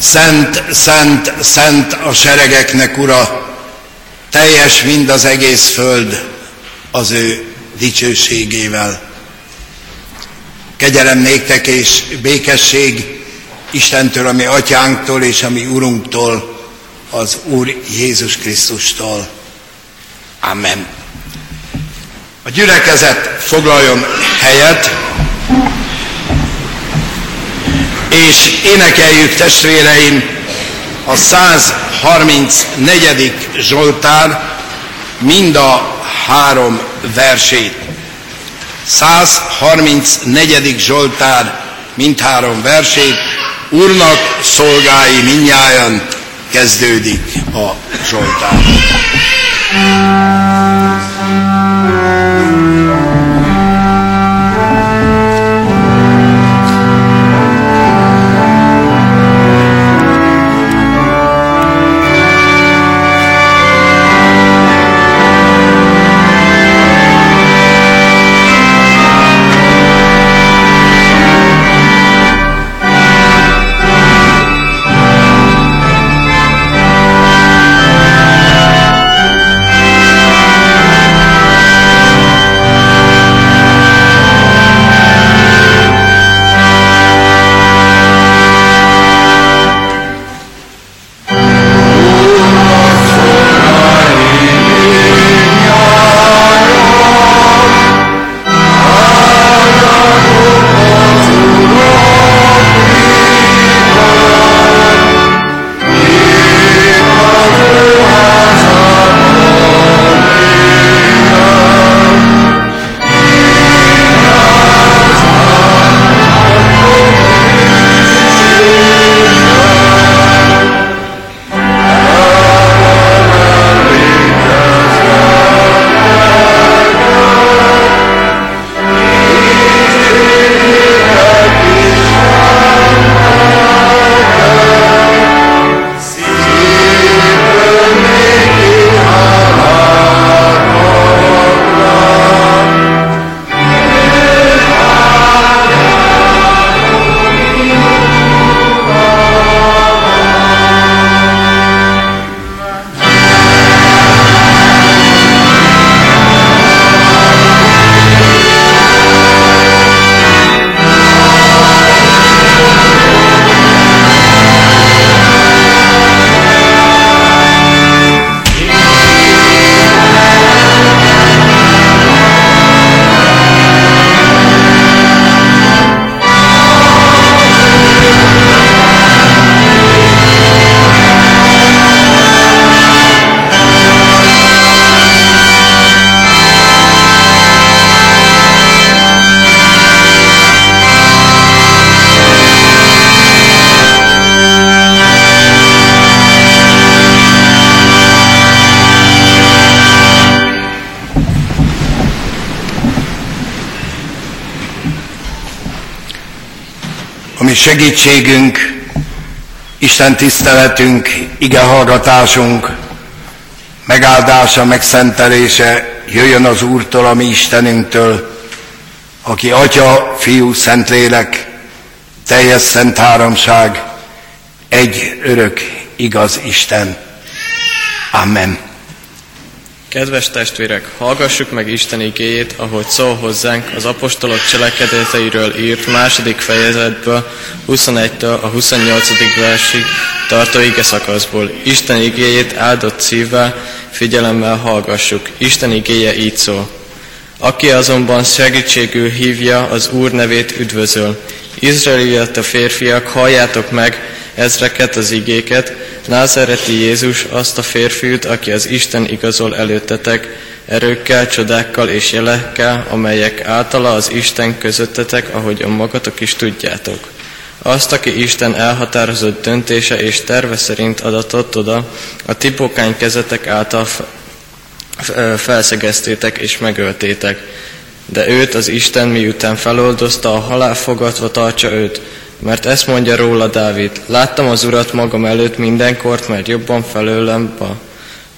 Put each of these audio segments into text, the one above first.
Szent, szent, szent a seregeknek, Ura, teljes mind az egész föld az ő dicsőségével. Kegyelem néktek és békesség Istentől, ami atyánktól és ami Urunktól, az Úr Jézus Krisztustól. Amen. A gyülekezet foglaljon helyet, és énekeljük testvéreim a 134. Zsoltár mind a három versét. 134. Zsoltár mindhárom versét, Úrnak szolgái minnyájan kezdődik a Zsoltár. Segítségünk, Isten tiszteletünk, ige hallgatásunk, megáldása, megszentelése jöjjön az Úrtól, a mi Istenünktől, aki Atya, Fiú, Szentlélek, teljes szent háromság, egy örök, igaz Isten. Amen. Kedves testvérek, hallgassuk meg Isten igéjét, ahogy szól hozzánk az apostolok cselekedeteiről írt második fejezetből, 21-től a 28. versig tartó ige szakaszból. Isten igéjét áldott szívvel, figyelemmel hallgassuk. Isten igéje így szól. Aki azonban segítségül hívja, az Úr nevét üdvözöl. Izraeli a férfiak, halljátok meg, ezreket az igéket, Názereti Jézus azt a férfiút, aki az Isten igazol előttetek, erőkkel, csodákkal és jelekkel, amelyek általa az Isten közöttetek, ahogy a magatok is tudjátok. Azt, aki Isten elhatározott döntése és terve szerint adatott oda, a tipokány kezetek által felszegeztétek és megöltétek. De őt az Isten miután feloldozta, a halál fogadva tartsa őt, mert ezt mondja róla Dávid, láttam az Urat magam előtt mindenkort, mert jobban felőlem, ba,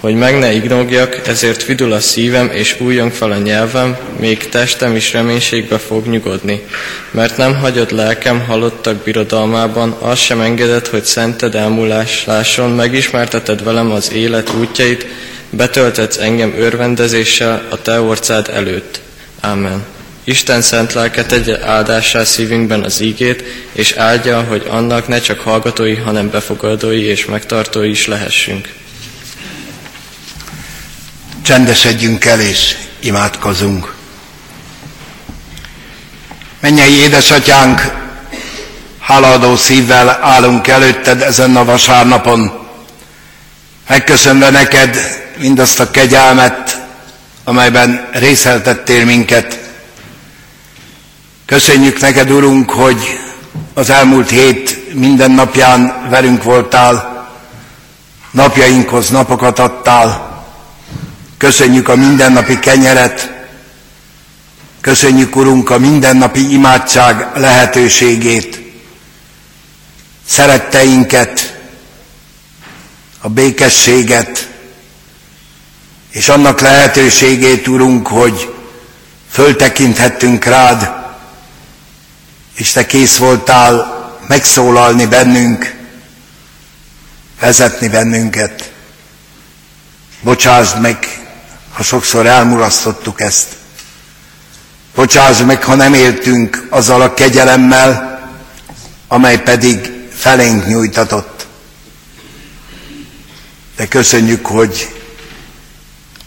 Hogy meg ne ignogjak, ezért vidul a szívem és újjong fel a nyelvem, még testem is reménységbe fog nyugodni. Mert nem hagyod lelkem halottak birodalmában, azt sem engedett, hogy szented elmúlás lásson, megismerteted velem az élet útjait, betöltetsz engem örvendezéssel a te orcád előtt. Amen. Isten szent lelke tegye áldássá szívünkben az ígét, és áldja, hogy annak ne csak hallgatói, hanem befogadói és megtartói is lehessünk. Csendesedjünk el és imádkozunk. Mennyei édesatyánk, hálaadó szívvel állunk előtted ezen a vasárnapon, megköszönve neked mindazt a kegyelmet, amelyben részeltettél minket. Köszönjük neked, Urunk, hogy az elmúlt hét minden napján velünk voltál, napjainkhoz napokat adtál, Köszönjük a mindennapi kenyeret, köszönjük, Urunk, a mindennapi imádság lehetőségét, szeretteinket, a békességet, és annak lehetőségét, Urunk, hogy föltekinthettünk rád, és Te kész voltál megszólalni bennünk, vezetni bennünket. Bocsásd meg ha sokszor elmulasztottuk ezt. Bocsáss meg, ha nem éltünk azzal a kegyelemmel, amely pedig felénk nyújtatott. De köszönjük, hogy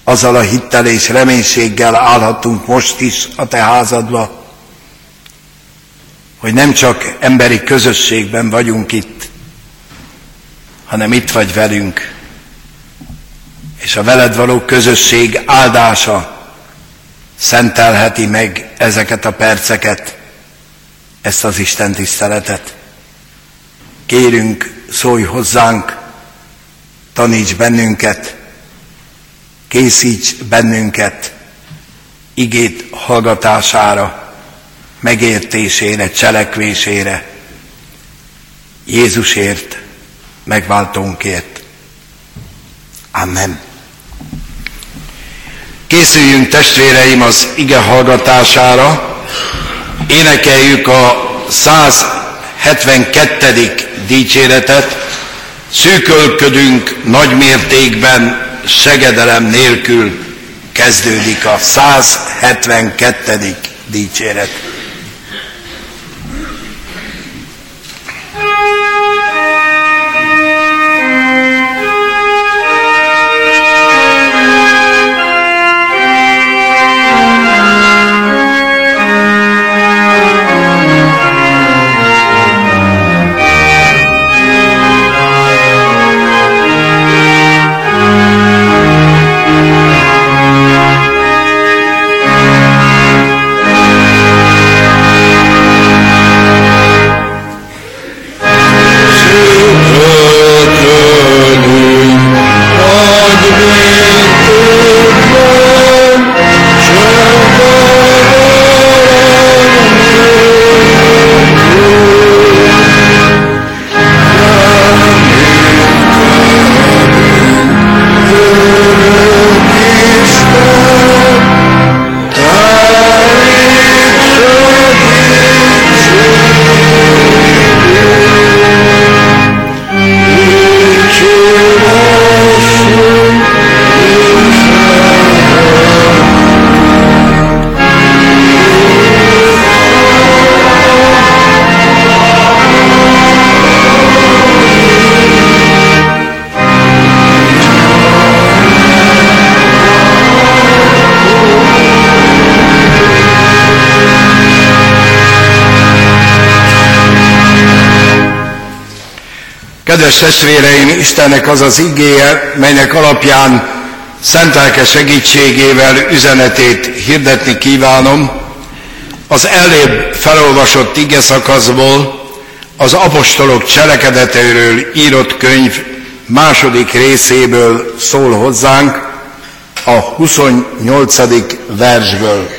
azzal a hittel és reménységgel állhatunk most is a te házadba, hogy nem csak emberi közösségben vagyunk itt, hanem itt vagy velünk és a veled való közösség áldása szentelheti meg ezeket a perceket, ezt az Isten tiszteletet. Kérünk, szólj hozzánk, taníts bennünket, készíts bennünket igét hallgatására, megértésére, cselekvésére, Jézusért, megváltónkért. Amen. Készüljünk testvéreim az ige hallgatására, énekeljük a 172. dicséretet, szűkölködünk nagy mértékben, segedelem nélkül kezdődik a 172. dicséret. Kedves testvéreim, Istennek az az igéje, melynek alapján szentelke segítségével üzenetét hirdetni kívánom, az elébb felolvasott ige szakaszból az apostolok cselekedeteiről írott könyv második részéből szól hozzánk, a 28. versből.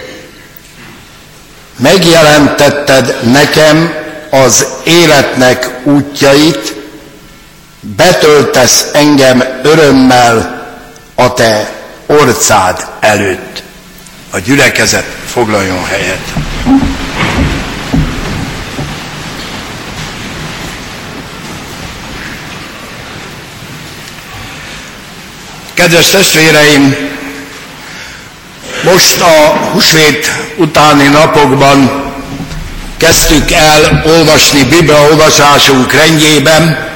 Megjelentetted nekem az életnek útjait, betöltesz engem örömmel a te orcád előtt. A gyülekezet foglaljon helyet. Kedves testvéreim, most a húsvét utáni napokban kezdtük el olvasni Biblia olvasásunk rendjében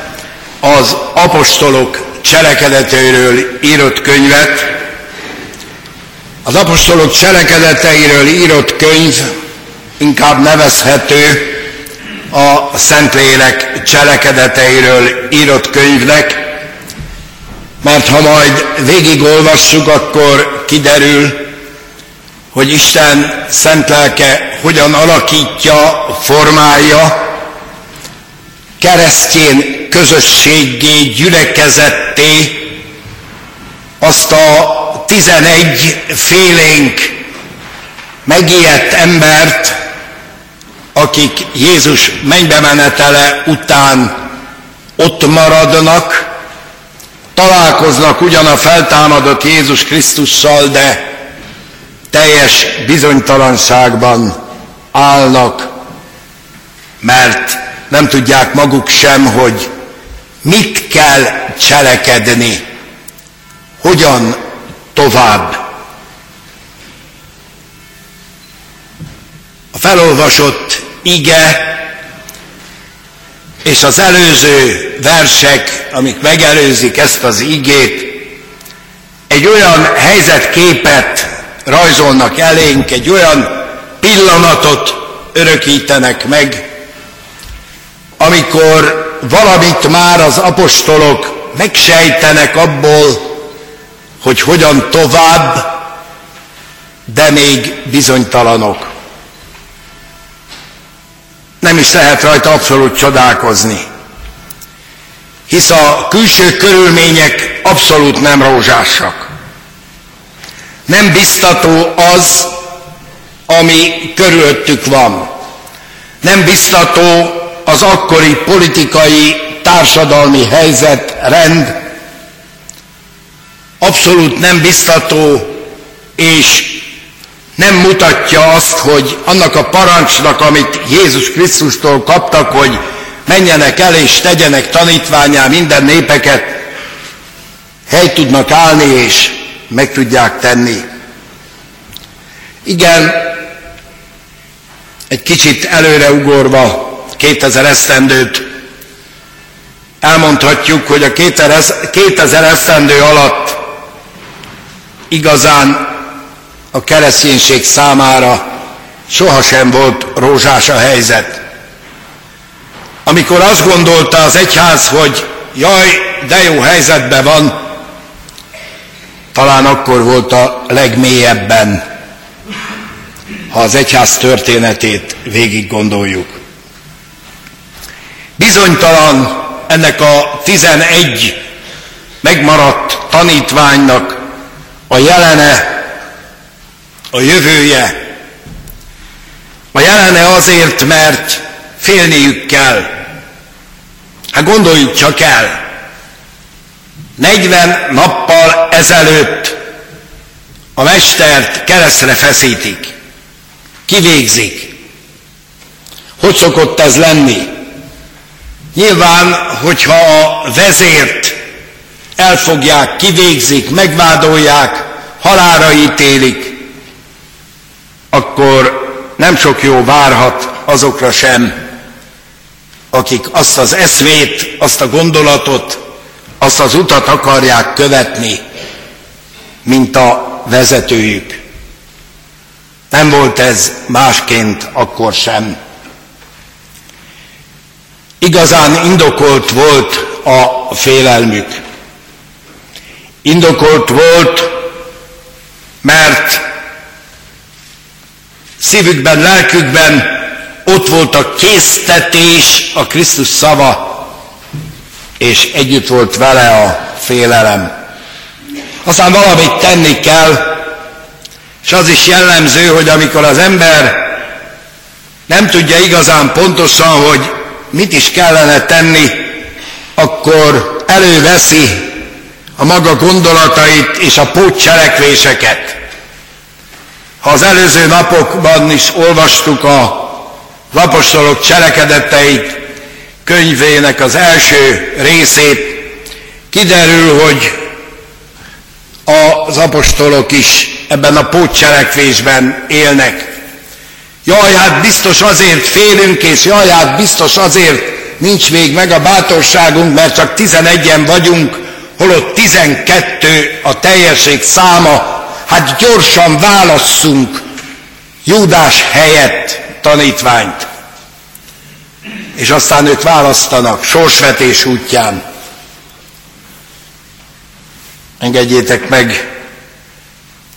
az apostolok cselekedeteiről írott könyvet. Az apostolok cselekedeteiről írott könyv inkább nevezhető a Szentlélek cselekedeteiről írott könyvnek, mert ha majd végigolvassuk, akkor kiderül, hogy Isten szent lelke hogyan alakítja, formálja keresztjén közösséggé, gyülekezetté azt a tizenegy félénk megijedt embert, akik Jézus mennybe menetele után ott maradnak, találkoznak ugyan a feltámadott Jézus Krisztussal, de teljes bizonytalanságban állnak, mert nem tudják maguk sem, hogy mit kell cselekedni, hogyan tovább. A felolvasott ige és az előző versek, amik megelőzik ezt az igét, egy olyan helyzetképet rajzolnak elénk, egy olyan pillanatot örökítenek meg, amikor valamit már az apostolok megsejtenek abból, hogy hogyan tovább, de még bizonytalanok. Nem is lehet rajta abszolút csodálkozni, hisz a külső körülmények abszolút nem rózsásak. Nem biztató az, ami körülöttük van. Nem biztató az akkori politikai, társadalmi helyzet, rend. Abszolút nem biztató, és nem mutatja azt, hogy annak a parancsnak, amit Jézus Krisztustól kaptak, hogy menjenek el és tegyenek tanítványá minden népeket, hely tudnak állni és meg tudják tenni. Igen, egy kicsit előreugorva 2000 esztendőt elmondhatjuk, hogy a 2000 esztendő alatt igazán a kereszténység számára sohasem volt rózsás a helyzet. Amikor azt gondolta az egyház, hogy jaj, de jó helyzetben van, talán akkor volt a legmélyebben, ha az egyház történetét végig gondoljuk. Bizonytalan ennek a 11 megmaradt tanítványnak a jelene, a jövője. A jelene azért, mert félniük kell. Hát gondoljuk csak el, 40 nappal ezelőtt a mestert keresztre feszítik, kivégzik. Hogy szokott ez lenni? Nyilván, hogyha a vezért elfogják, kivégzik, megvádolják, halára ítélik, akkor nem sok jó várhat azokra sem, akik azt az eszvét, azt a gondolatot, azt az utat akarják követni, mint a vezetőjük. Nem volt ez másként akkor sem. Igazán indokolt volt a félelmük. Indokolt volt, mert szívükben, lelkükben ott volt a késztetés, a Krisztus szava, és együtt volt vele a félelem. Aztán valamit tenni kell, és az is jellemző, hogy amikor az ember nem tudja igazán pontosan, hogy mit is kellene tenni, akkor előveszi a maga gondolatait és a pótcselekvéseket. Ha az előző napokban is olvastuk a apostolok cselekedeteit könyvének az első részét, kiderül, hogy az apostolok is ebben a pótcselekvésben élnek. Jaj, hát biztos azért félünk, és jaj, hát biztos azért nincs még meg a bátorságunk, mert csak 11-en vagyunk, holott 12 a teljesség száma, hát gyorsan válasszunk Júdás helyett tanítványt. És aztán ők választanak sorsvetés útján. Engedjétek meg,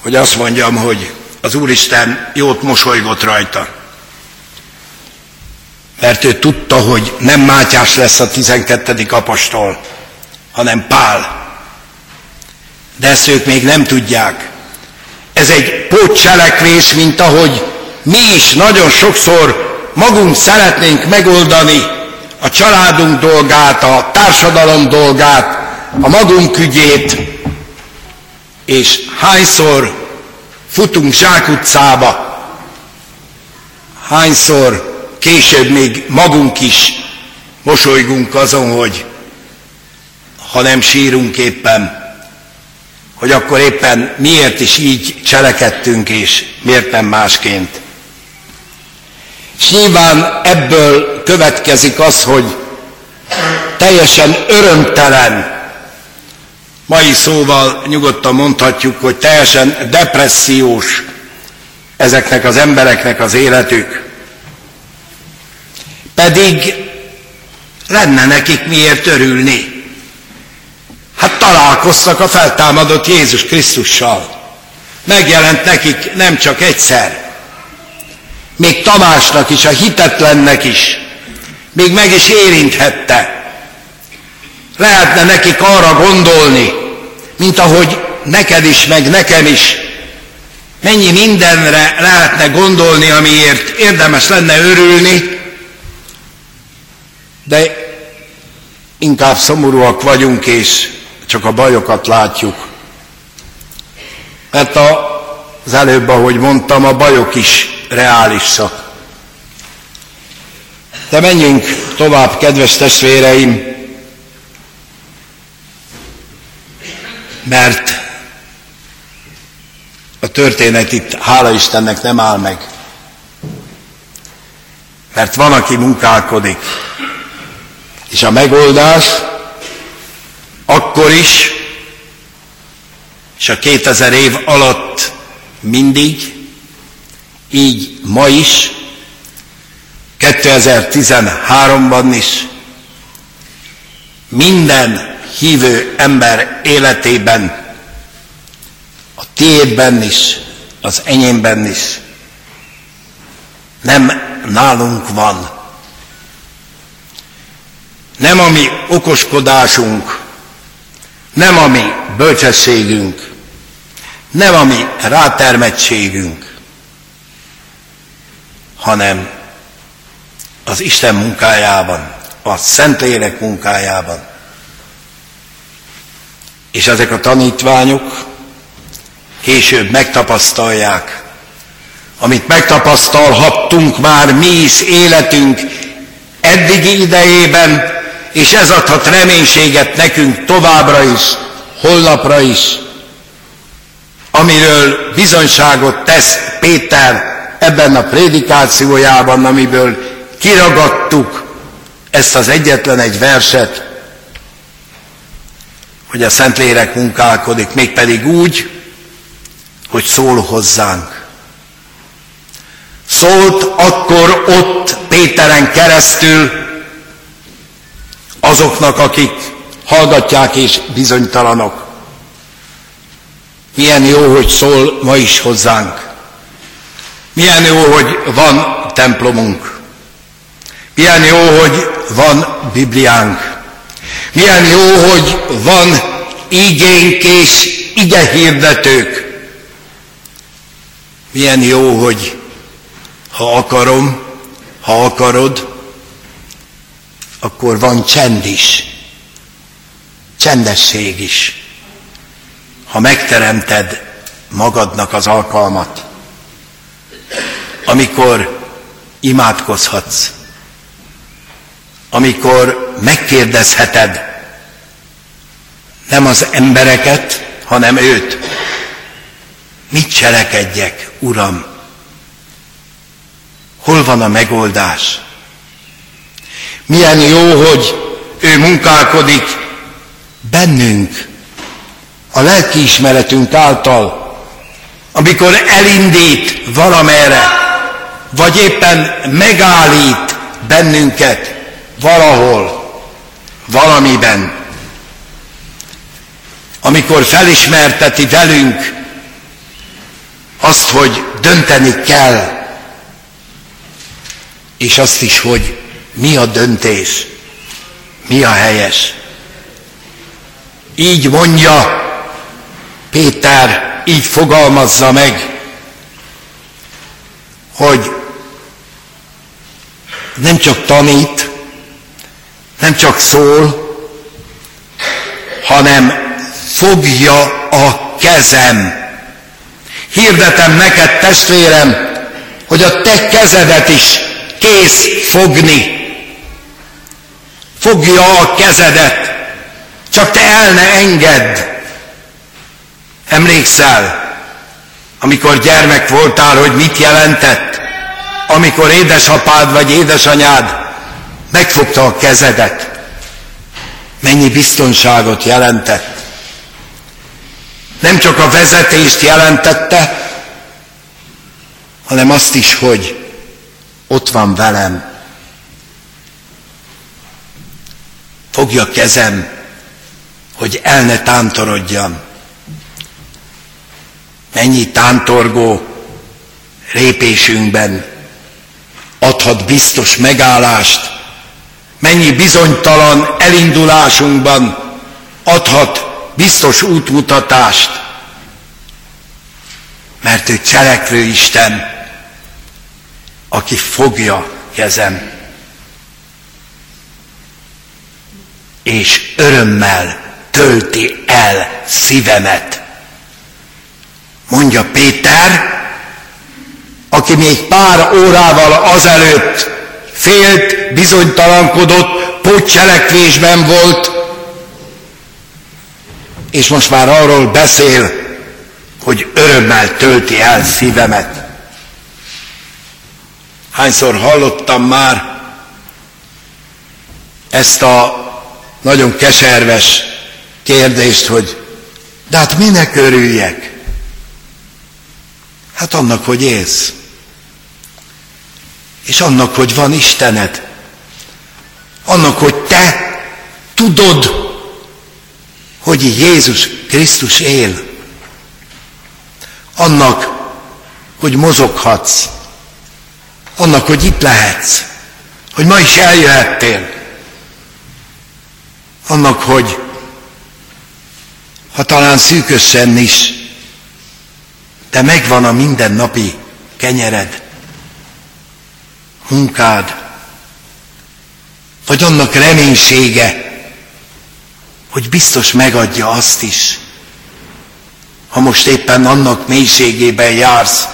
hogy azt mondjam, hogy az Úristen jót mosolygott rajta. Mert ő tudta, hogy nem Mátyás lesz a 12. apostol, hanem Pál. De ezt ők még nem tudják. Ez egy pótcselekvés, mint ahogy mi is nagyon sokszor magunk szeretnénk megoldani a családunk dolgát, a társadalom dolgát, a magunk ügyét, és hányszor futunk zsákutcába, hányszor később még magunk is mosolygunk azon, hogy ha nem sírunk éppen, hogy akkor éppen miért is így cselekedtünk, és miért nem másként. És nyilván ebből következik az, hogy teljesen örömtelen, mai szóval nyugodtan mondhatjuk, hogy teljesen depressziós ezeknek az embereknek az életük. Pedig lenne nekik miért örülni. Hát találkoztak a feltámadott Jézus Krisztussal. Megjelent nekik nem csak egyszer, még Tamásnak is, a hitetlennek is, még meg is érinthette. Lehetne nekik arra gondolni, mint ahogy neked is, meg nekem is. Mennyi mindenre lehetne gondolni, amiért érdemes lenne örülni, de inkább szomorúak vagyunk, és csak a bajokat látjuk. Mert az előbb, ahogy mondtam, a bajok is reálisak. De menjünk tovább, kedves testvéreim, mert a történet itt, hála Istennek, nem áll meg. Mert van, aki munkálkodik. És a megoldás akkor is, és a 2000 év alatt mindig így ma is, 2013-ban is, minden hívő ember életében, a tiédben is, az enyémben is, nem nálunk van. Nem a mi okoskodásunk, nem a mi bölcsességünk, nem a mi rátermettségünk, hanem az Isten munkájában, a Szentlélek munkájában. És ezek a tanítványok később megtapasztalják, amit megtapasztalhattunk már mi is életünk eddigi idejében, és ez adhat reménységet nekünk továbbra is, holnapra is, amiről bizonyságot tesz Péter ebben a prédikációjában, amiből kiragadtuk ezt az egyetlen egy verset, hogy a Szentlélek munkálkodik, mégpedig úgy, hogy szól hozzánk. Szólt akkor ott Péteren keresztül azoknak, akik hallgatják és bizonytalanok. Milyen jó, hogy szól ma is hozzánk. Milyen jó, hogy van templomunk. Milyen jó, hogy van Bibliánk. Milyen jó, hogy van igénk és ige hirdetők. Milyen jó, hogy ha akarom, ha akarod, akkor van csend is, csendesség is. ha megteremted magadnak az alkalmat, amikor imádkozhatsz, amikor megkérdezheted nem az embereket, hanem őt. Mit cselekedjek, Uram? Hol van a megoldás? Milyen jó, hogy ő munkálkodik bennünk, a lelkiismeretünk által, amikor elindít valamerre, vagy éppen megállít bennünket valahol, valamiben, amikor felismerteti velünk azt, hogy dönteni kell, és azt is, hogy mi a döntés, mi a helyes. Így mondja Péter, így fogalmazza meg, hogy nem csak tanít, nem csak szól, hanem fogja a kezem. Hirdetem neked, testvérem, hogy a te kezedet is kész fogni. Fogja a kezedet, csak te el ne engedd. Emlékszel, amikor gyermek voltál, hogy mit jelentett? Amikor édesapád vagy édesanyád megfogta a kezedet. Mennyi biztonságot jelentett. Nem csak a vezetést jelentette, hanem azt is, hogy ott van velem. Fogja kezem, hogy el ne tántorodjam. Mennyi tántorgó lépésünkben adhat biztos megállást, mennyi bizonytalan elindulásunkban adhat biztos útmutatást, mert ő cselekvő Isten, aki fogja kezem, és örömmel tölti el szívemet. Mondja Péter, aki még pár órával azelőtt félt, bizonytalankodott, pótcselekvésben volt, és most már arról beszél, hogy örömmel tölti el szívemet. Hányszor hallottam már ezt a nagyon keserves kérdést, hogy de hát minek örüljek? Hát annak, hogy élsz. És annak, hogy van Istened. Annak, hogy te tudod, hogy Jézus Krisztus él. Annak, hogy mozoghatsz. Annak, hogy itt lehetsz. Hogy ma is eljöhettél. Annak, hogy ha talán szűkösen is, de megvan a mindennapi kenyered, munkád, vagy annak reménysége, hogy biztos megadja azt is, ha most éppen annak mélységében jársz,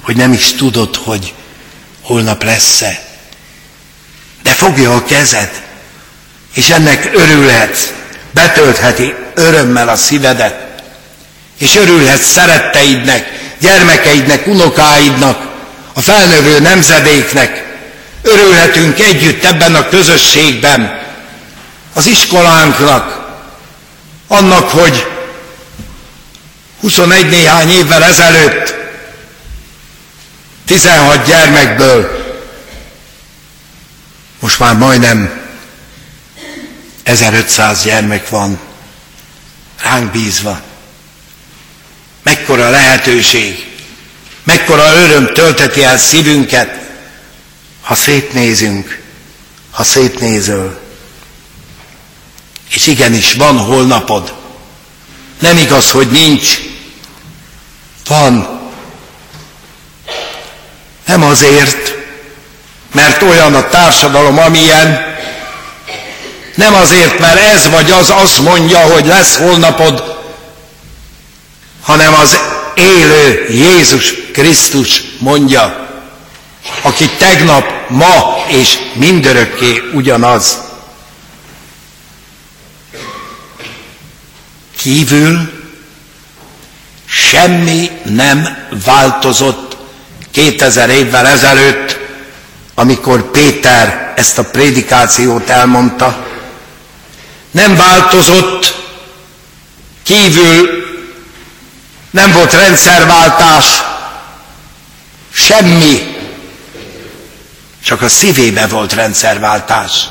hogy nem is tudod, hogy holnap lesz-e. De fogja a kezed, és ennek örülhetsz, betöltheti örömmel a szívedet, és örülhetsz szeretteidnek, gyermekeidnek, unokáidnak, a felnövő nemzedéknek. Örülhetünk együtt ebben a közösségben, az iskolánknak, annak, hogy 21 néhány évvel ezelőtt 16 gyermekből most már majdnem 1500 gyermek van ránk bízva. Mekkora lehetőség, mekkora öröm tölteti el szívünket, ha szétnézünk, ha szétnézöl. És igenis, van holnapod. Nem igaz, hogy nincs. Van. Nem azért, mert olyan a társadalom, amilyen, nem azért, mert ez vagy az azt mondja, hogy lesz holnapod, hanem az élő Jézus Krisztus mondja, aki tegnap, ma és mindörökké ugyanaz. Kívül semmi nem változott 2000 évvel ezelőtt, amikor Péter ezt a prédikációt elmondta. Nem változott, kívül nem volt rendszerváltás, semmi, csak a szívébe volt rendszerváltás.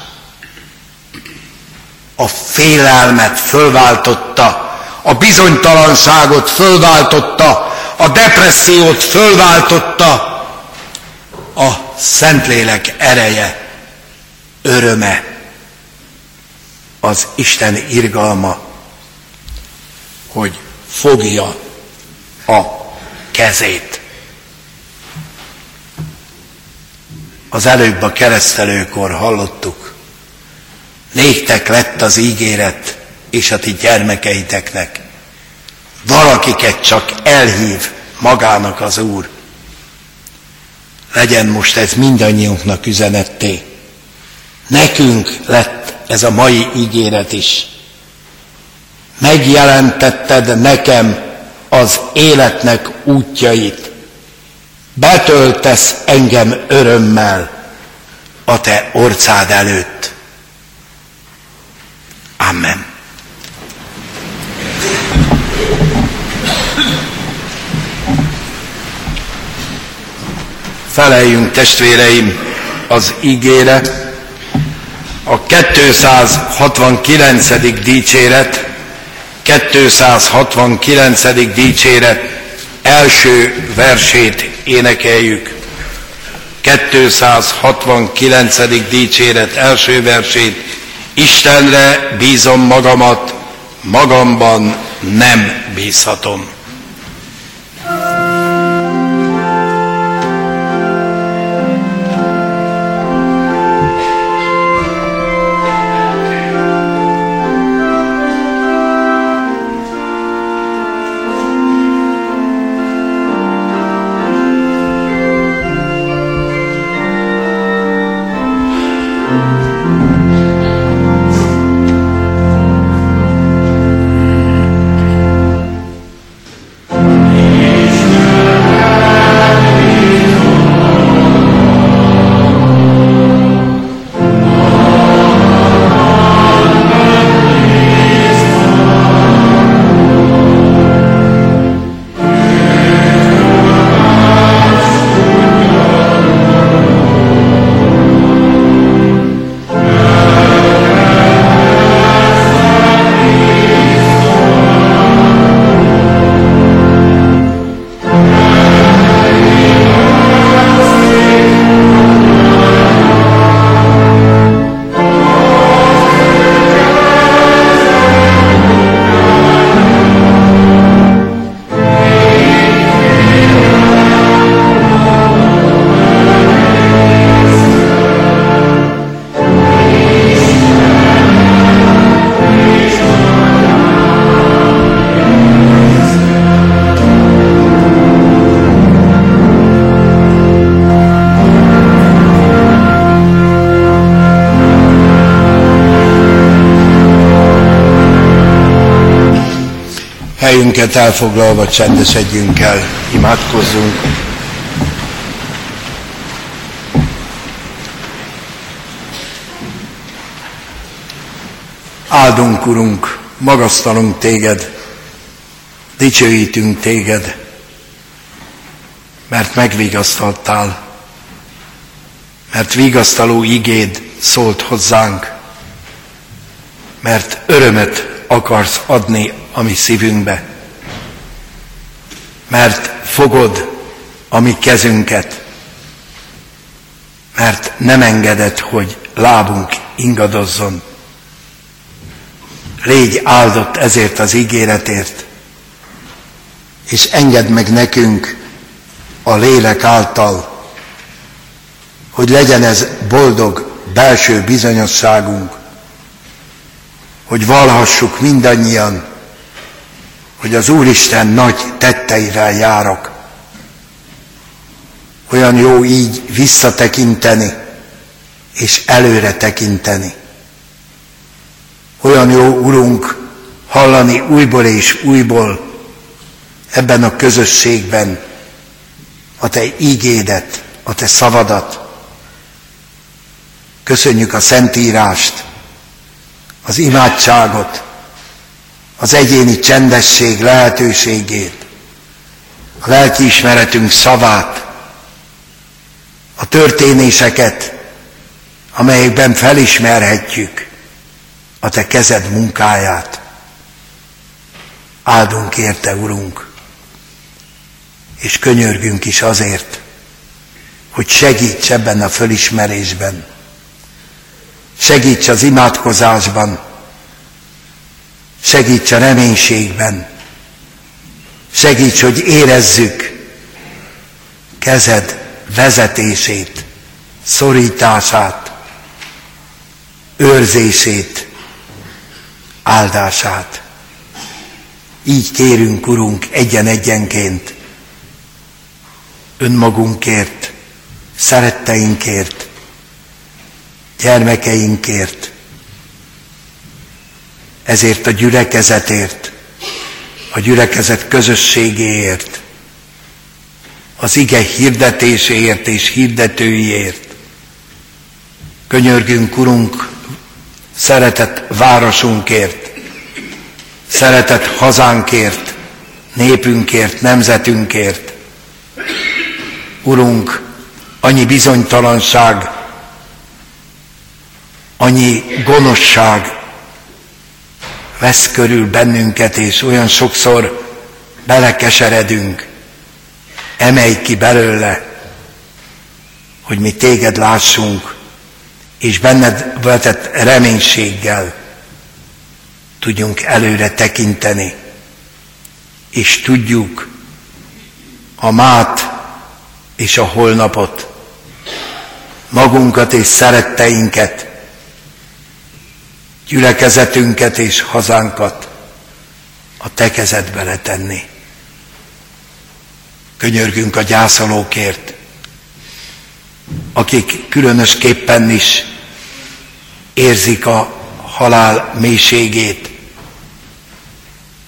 A félelmet fölváltotta, a bizonytalanságot fölváltotta, a depressziót fölváltotta, a Szentlélek ereje, öröme, az Isten irgalma, hogy fogja a kezét. Az előbb a keresztelőkor hallottuk, néktek lett az ígéret, és a ti gyermekeiteknek. Valakiket csak elhív magának az Úr. Legyen most ez mindannyiunknak üzenetté. Nekünk lett ez a mai ígéret is. Megjelentetted nekem az életnek útjait. Betöltesz engem örömmel a te orcád előtt. Amen. Feleljünk testvéreim az ígére, a 269. dicséret, 269. dicséret első versét énekeljük. 269. dicséret első versét Istenre bízom magamat, magamban nem bízhatom. Helyünket elfoglalva csendesedjünk el, imádkozzunk. Áldunk, Urunk, magasztalunk Téged, dicsőítünk Téged, mert megvigasztaltál, mert vigasztaló igéd szólt hozzánk, mert örömet akarsz adni a mi szívünkbe. Mert fogod a mi kezünket, mert nem engeded, hogy lábunk ingadozzon. Légy áldott ezért az ígéretért, és engedd meg nekünk a lélek által, hogy legyen ez boldog belső bizonyosságunk, hogy valhassuk mindannyian, hogy az Úristen nagy tetteivel járok. Olyan jó így visszatekinteni, és előre tekinteni. Olyan jó, Urunk, hallani újból és újból ebben a közösségben a Te ígédet, a Te szavadat. Köszönjük a Szentírást, az imádságot, az egyéni csendesség lehetőségét, a lelkiismeretünk szavát, a történéseket, amelyekben felismerhetjük a Te kezed munkáját. Áldunk érte, Urunk, és könyörgünk is azért, hogy segíts ebben a fölismerésben, segíts az imádkozásban, segíts a reménységben, segíts, hogy érezzük kezed vezetését, szorítását, őrzését, áldását. Így kérünk, Urunk, egyen-egyenként, önmagunkért, szeretteinkért, gyermekeinkért, ezért a gyülekezetért, a gyülekezet közösségéért, az ige hirdetéséért és hirdetőiért. Könyörgünk, Urunk, szeretett városunkért, szeretett hazánkért, népünkért, nemzetünkért. Urunk, annyi bizonytalanság, annyi gonoszság vesz körül bennünket, és olyan sokszor belekeseredünk, emelj ki belőle, hogy mi téged lássunk, és benned vetett reménységgel tudjunk előre tekinteni, és tudjuk a mát és a holnapot, magunkat és szeretteinket, gyülekezetünket és hazánkat a te kezedbe letenni. Könyörgünk a gyászolókért, akik különösképpen is érzik a halál mélységét,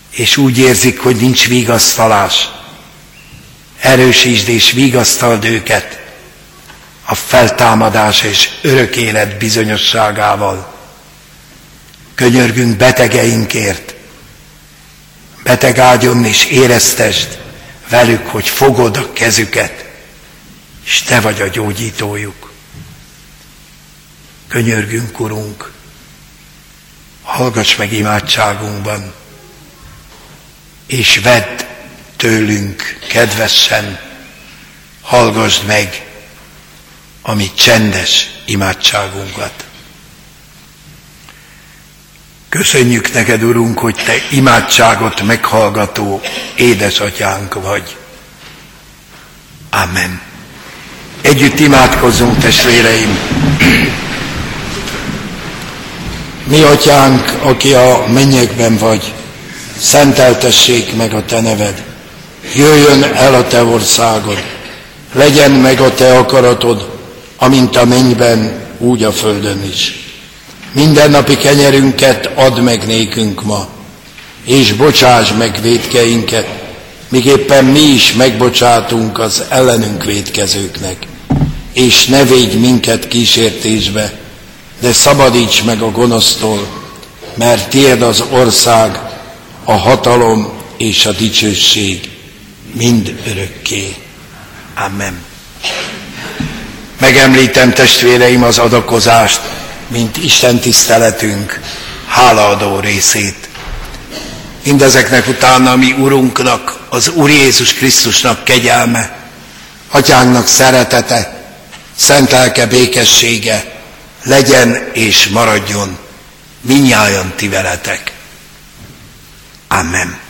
és úgy érzik, hogy nincs vigasztalás. Erősítsd és vigasztald őket a feltámadás és örök élet bizonyosságával. Könyörgünk betegeinkért. Beteg ágyon is éreztesd velük, hogy fogod a kezüket, és Te vagy a gyógyítójuk. Könyörgünk, Urunk, hallgass meg imádságunkban, és vedd tőlünk kedvesen, hallgassd meg a mi csendes imádságunkat. Köszönjük neked, Urunk, hogy Te imádságot meghallgató édesatyánk vagy. Amen. Együtt imádkozzunk, testvéreim! Mi, atyánk, aki a mennyekben vagy, szenteltessék meg a te neved. Jöjjön el a te országod, legyen meg a te akaratod, amint a mennyben, úgy a földön is. Mindennapi kenyerünket add meg nékünk ma, és bocsáss meg védkeinket, míg éppen mi is megbocsátunk az ellenünk védkezőknek. És ne védj minket kísértésbe, de szabadíts meg a gonosztól, mert tiéd az ország, a hatalom és a dicsőség mind örökké. Amen. Megemlítem testvéreim az adakozást, mint Isten tiszteletünk hálaadó részét. Mindezeknek utána mi Urunknak, az Úr Jézus Krisztusnak kegyelme, Atyánknak szeretete, szent lelke békessége legyen és maradjon minnyájan ti veletek. Amen.